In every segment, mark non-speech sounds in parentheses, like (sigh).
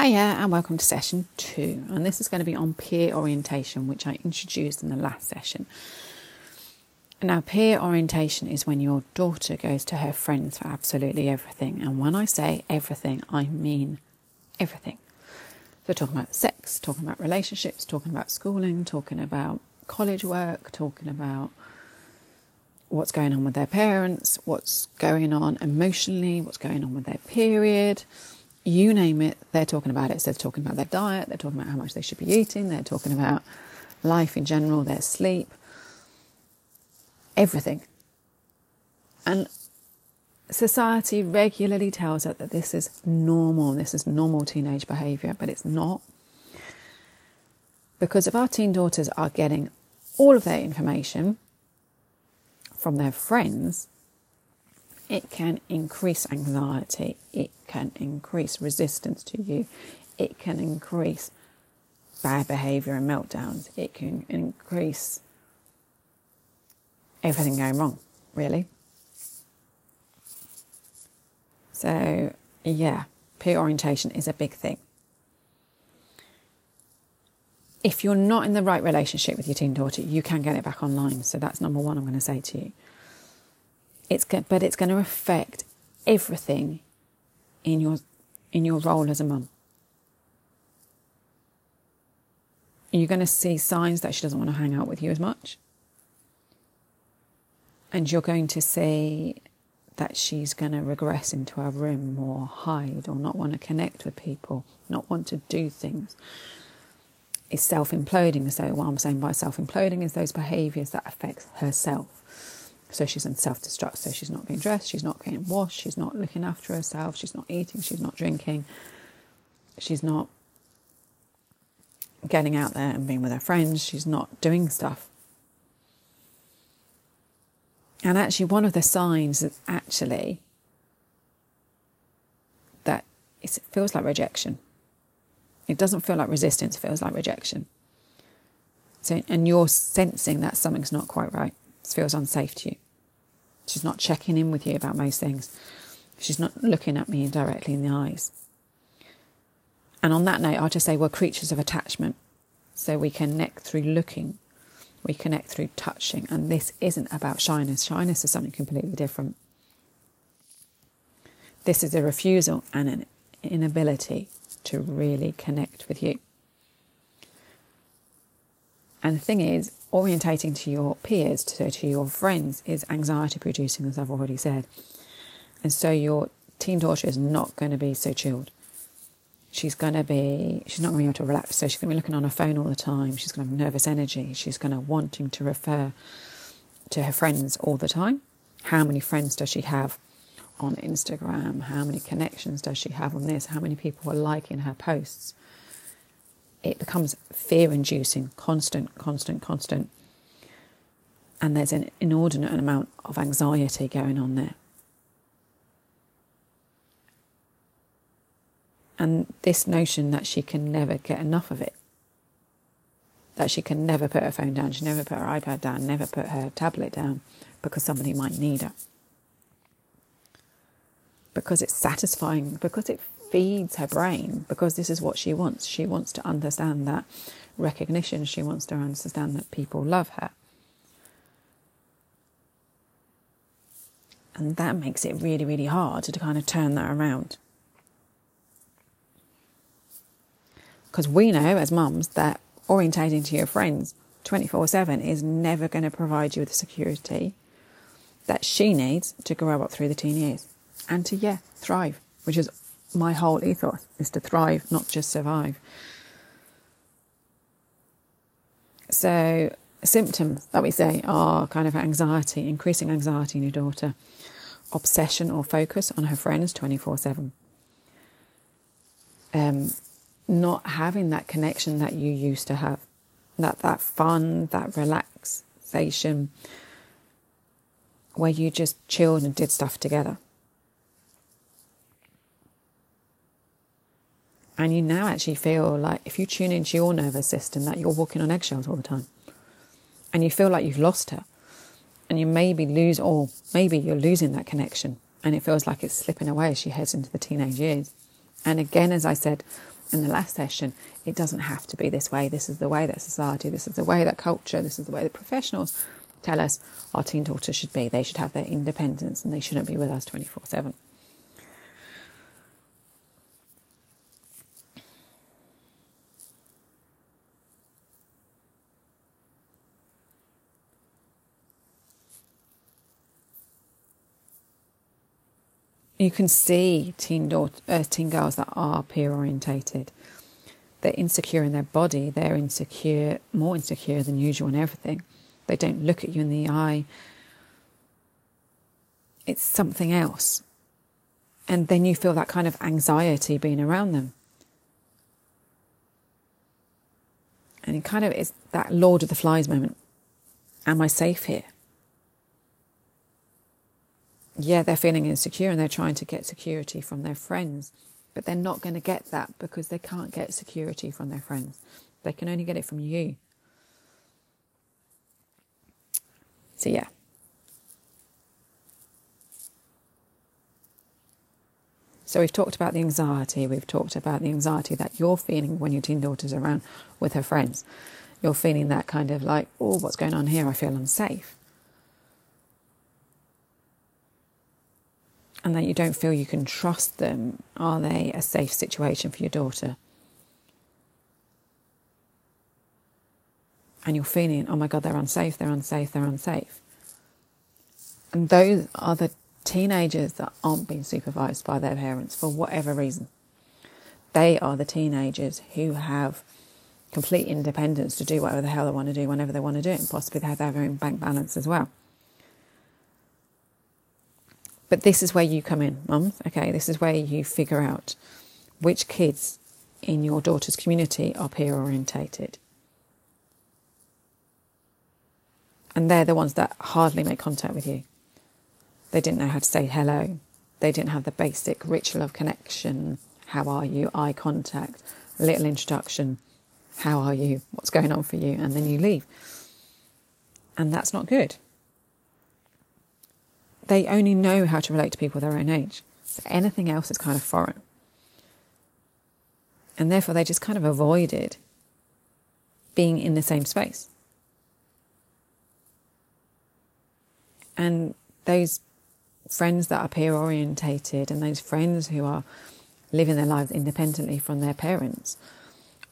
Hiya, and welcome to session two. And this is going to be on peer orientation, which I introduced in the last session. Now, peer orientation is when your daughter goes to her friends for absolutely everything. And when I say everything, I mean everything. So, talking about sex, talking about relationships, talking about schooling, talking about college work, talking about what's going on with their parents, what's going on emotionally, what's going on with their period you name it, they're talking about it. So they're talking about their diet, they're talking about how much they should be eating, they're talking about life in general, their sleep, everything. And society regularly tells us that this is normal, this is normal teenage behaviour, but it's not. Because if our teen daughters are getting all of their information from their friends, it can increase anxiety, it can increase resistance to you, it can increase bad behavior and meltdowns, it can increase everything going wrong, really. So, yeah, peer orientation is a big thing. If you're not in the right relationship with your teen daughter, you can get it back online. So, that's number one I'm going to say to you. It's but it's going to affect everything in your in your role as a mum. You're going to see signs that she doesn't want to hang out with you as much. And you're going to see that she's going to regress into her room or hide or not want to connect with people, not want to do things. Is self imploding. So, what I'm saying by self imploding is those behaviours that affect herself. So she's in self destruct. So she's not being dressed, she's not getting washed, she's not looking after herself, she's not eating, she's not drinking, she's not getting out there and being with her friends, she's not doing stuff. And actually, one of the signs is actually that it feels like rejection. It doesn't feel like resistance, it feels like rejection. So, and you're sensing that something's not quite right feels unsafe to you. She's not checking in with you about most things. She's not looking at me directly in the eyes. And on that note, I'll just say we're creatures of attachment. So we connect through looking, we connect through touching. And this isn't about shyness. Shyness is something completely different. This is a refusal and an inability to really connect with you. And the thing is, orientating to your peers, to, to your friends, is anxiety producing, as I've already said. And so your teen daughter is not going to be so chilled. She's going to be, she's not going to be able to relax. So she's going to be looking on her phone all the time. She's going to have nervous energy. She's going to wanting to refer to her friends all the time. How many friends does she have on Instagram? How many connections does she have on this? How many people are liking her posts? It becomes fear inducing, constant, constant, constant. And there's an inordinate amount of anxiety going on there. And this notion that she can never get enough of it, that she can never put her phone down, she never put her iPad down, never put her tablet down because somebody might need her. Because it's satisfying, because it feeds her brain because this is what she wants. She wants to understand that recognition, she wants to understand that people love her. And that makes it really, really hard to kind of turn that around. Because we know as mums that orientating to your friends 24 7 is never going to provide you with the security that she needs to grow up through the teen years and to, yeah, thrive, which is my whole ethos is to thrive, not just survive. So, symptoms that we say are kind of anxiety, increasing anxiety in your daughter, obsession or focus on her friends 24 7. Um, not having that connection that you used to have, that, that fun, that relaxation, where you just chilled and did stuff together. And you now actually feel like if you tune into your nervous system, that you're walking on eggshells all the time. And you feel like you've lost her. And you maybe lose, or maybe you're losing that connection. And it feels like it's slipping away as she heads into the teenage years. And again, as I said, in the last session, it doesn't have to be this way. This is the way that society, this is the way that culture, this is the way that professionals tell us our teen daughters should be. They should have their independence and they shouldn't be with us 24 7. You can see teen, daughter, uh, teen girls that are peer orientated. They're insecure in their body. They're insecure, more insecure than usual in everything. They don't look at you in the eye. It's something else. And then you feel that kind of anxiety being around them. And it kind of is that Lord of the Flies moment. Am I safe here? Yeah, they're feeling insecure and they're trying to get security from their friends, but they're not going to get that because they can't get security from their friends. They can only get it from you. So, yeah. So, we've talked about the anxiety, we've talked about the anxiety that you're feeling when your teen daughter's around with her friends. You're feeling that kind of like, oh, what's going on here? I feel unsafe. And that you don't feel you can trust them, are they a safe situation for your daughter? And you're feeling, oh my God, they're unsafe, they're unsafe, they're unsafe. And those are the teenagers that aren't being supervised by their parents for whatever reason. They are the teenagers who have complete independence to do whatever the hell they want to do whenever they want to do it, and possibly they have their own bank balance as well. But this is where you come in, mums. Okay, this is where you figure out which kids in your daughter's community are peer orientated. And they're the ones that hardly make contact with you. They didn't know how to say hello. They didn't have the basic ritual of connection. How are you? Eye contact, little introduction. How are you? What's going on for you? And then you leave. And that's not good they only know how to relate to people their own age. So anything else is kind of foreign. And therefore, they just kind of avoided being in the same space. And those friends that are peer orientated and those friends who are living their lives independently from their parents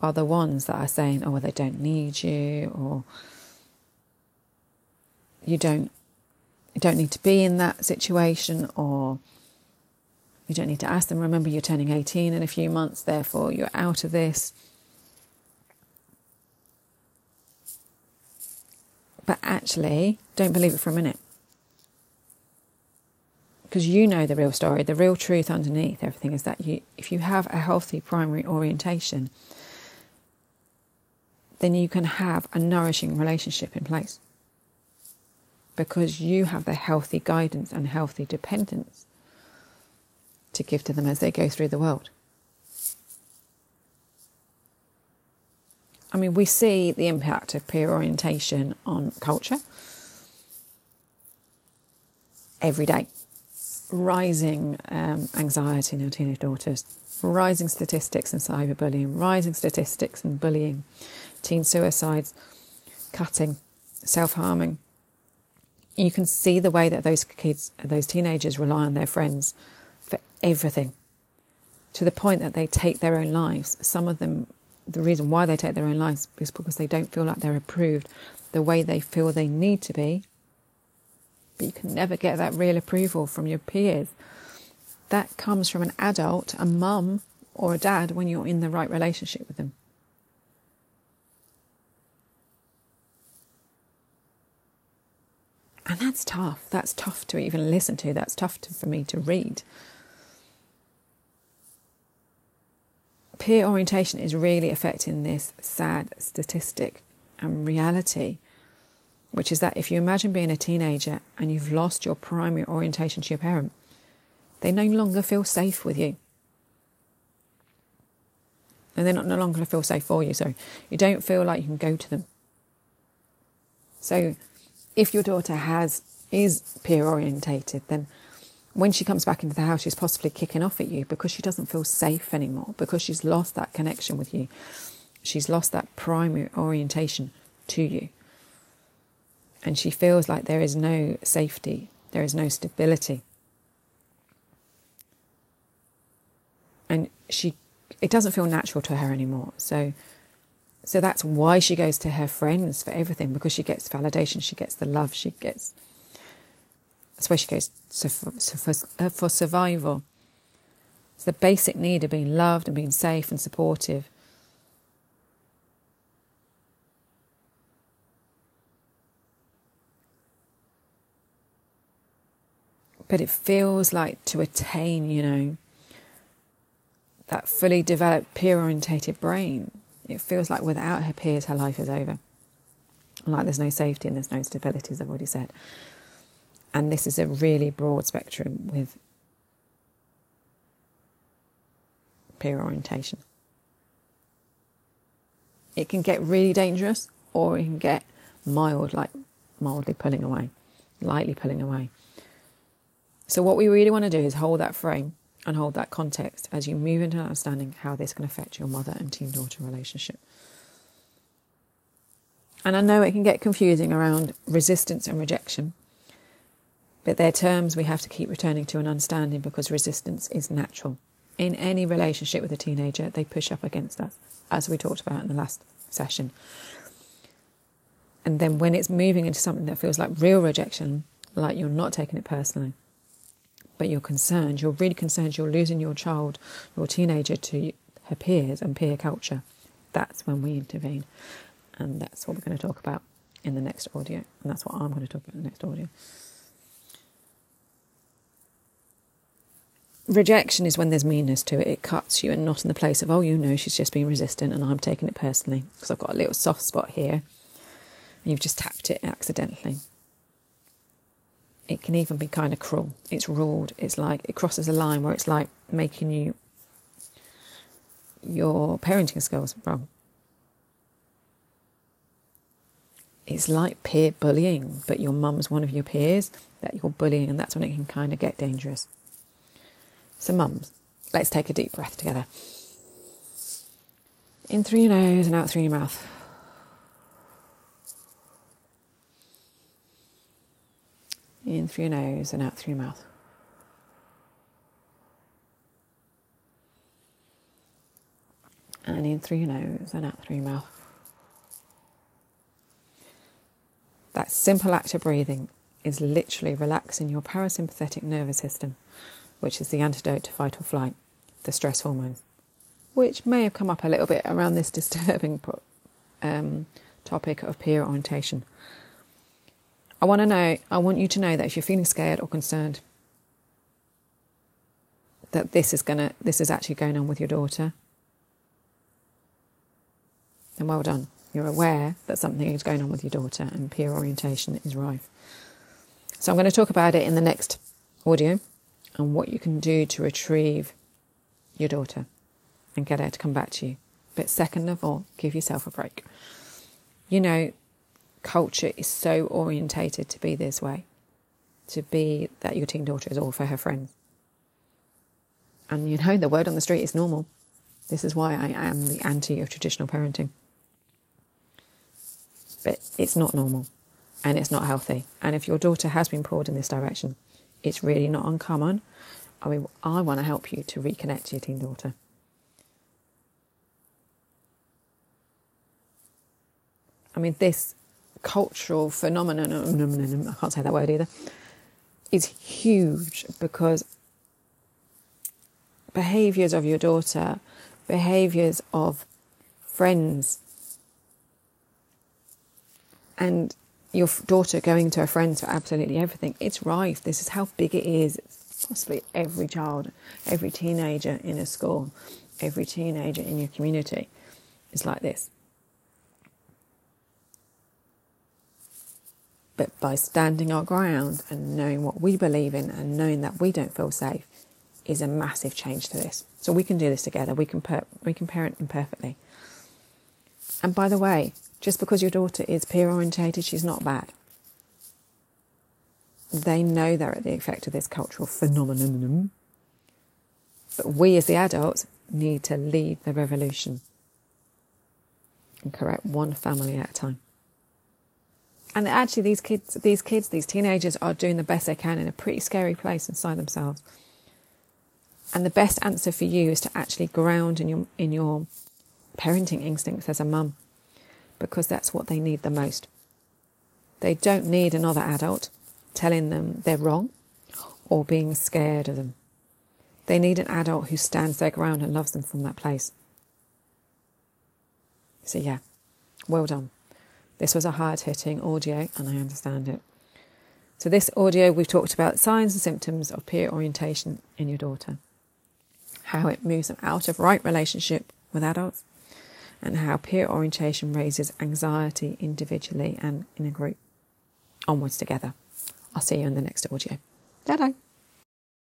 are the ones that are saying, oh, well, they don't need you, or you don't you don't need to be in that situation or you don't need to ask them. Remember, you're turning 18 in a few months, therefore, you're out of this. But actually, don't believe it for a minute. Because you know the real story, the real truth underneath everything is that you, if you have a healthy primary orientation, then you can have a nourishing relationship in place because you have the healthy guidance and healthy dependence to give to them as they go through the world. I mean, we see the impact of peer orientation on culture every day. Rising um, anxiety in our teenage daughters, rising statistics in cyberbullying, rising statistics in bullying, teen suicides, cutting, self harming, you can see the way that those kids, those teenagers rely on their friends for everything to the point that they take their own lives. Some of them, the reason why they take their own lives is because they don't feel like they're approved the way they feel they need to be. But you can never get that real approval from your peers. That comes from an adult, a mum or a dad when you're in the right relationship with them. And that's tough. That's tough to even listen to. That's tough to, for me to read. Peer orientation is really affecting this sad statistic and reality, which is that if you imagine being a teenager and you've lost your primary orientation to your parent, they no longer feel safe with you. And they're not no longer gonna feel safe for you. So you don't feel like you can go to them. So if your daughter has is peer orientated, then when she comes back into the house, she's possibly kicking off at you because she doesn't feel safe anymore, because she's lost that connection with you. She's lost that primary orientation to you. And she feels like there is no safety, there is no stability. And she it doesn't feel natural to her anymore. So so that's why she goes to her friends for everything because she gets validation, she gets the love, she gets that's why she goes so for, so for, uh, for survival. It's the basic need of being loved and being safe and supportive. But it feels like to attain, you know, that fully developed peer orientated brain, it feels like without her peers, her life is over. Like there's no safety and there's no stability, as I've already said. And this is a really broad spectrum with peer orientation. It can get really dangerous or it can get mild, like mildly pulling away, lightly pulling away. So, what we really want to do is hold that frame and hold that context as you move into understanding how this can affect your mother and teen daughter relationship. And I know it can get confusing around resistance and rejection but they're terms we have to keep returning to and understanding because resistance is natural. In any relationship with a teenager, they push up against us, as we talked about in the last session. And then when it's moving into something that feels like real rejection, like you're not taking it personally, but you're concerned, you're really concerned you're losing your child, your teenager to her peers and peer culture, that's when we intervene. And that's what we're going to talk about in the next audio. And that's what I'm going to talk about in the next audio. rejection is when there's meanness to it. It cuts you and not in the place of, oh, you know, she's just being resistant and I'm taking it personally because I've got a little soft spot here and you've just tapped it accidentally. It can even be kind of cruel. It's ruled. It's like it crosses a line where it's like making you your parenting skills wrong. It's like peer bullying, but your mum's one of your peers that you're bullying, and that's when it can kind of get dangerous. So, mums, let's take a deep breath together. In through your nose and out through your mouth. In through your nose and out through your mouth. And in through your nose and out through your mouth. That simple act of breathing is literally relaxing your parasympathetic nervous system which is the antidote to fight or flight, the stress hormones, which may have come up a little bit around this (laughs) disturbing um, topic of peer orientation. I want to know, I want you to know that if you're feeling scared or concerned, that this is gonna, this is actually going on with your daughter, then well done. You're aware that something is going on with your daughter and peer orientation is rife. So I'm going to talk about it in the next audio and what you can do to retrieve your daughter and get her to come back to you. But second of all, give yourself a break. You know, culture is so orientated to be this way, to be that your teen daughter is all for her friends. And you know, the word on the street is normal. This is why I am the anti of traditional parenting. But it's not normal and it's not healthy. And if your daughter has been pulled in this direction, it's really not uncommon. I mean, I want to help you to reconnect to your teen daughter. I mean, this cultural phenomenon, I can't say that word either, is huge because behaviors of your daughter, behaviors of friends, and your daughter going to her friends for absolutely everything. It's rife. This is how big it is. It's possibly every child, every teenager in a school, every teenager in your community is like this. But by standing our ground and knowing what we believe in and knowing that we don't feel safe is a massive change to this. So we can do this together. We can per- we can parent imperfectly. And by the way, just because your daughter is peer orientated, she's not bad. they know they're at the effect of this cultural phenomenon. But we as the adults need to lead the revolution and correct one family at a time. And actually, these kids, these kids, these teenagers are doing the best they can in a pretty scary place inside themselves. And the best answer for you is to actually ground in your in your parenting instincts as a mum, because that's what they need the most. They don't need another adult telling them they're wrong or being scared of them. They need an adult who stands their ground and loves them from that place. So, yeah, well done. This was a hard hitting audio, and I understand it. So, this audio, we've talked about signs and symptoms of peer orientation in your daughter, how it moves them out of right relationship with adults, and how peer orientation raises anxiety individually and in a group. Onwards together. I'll see you in the next audio. Bye bye.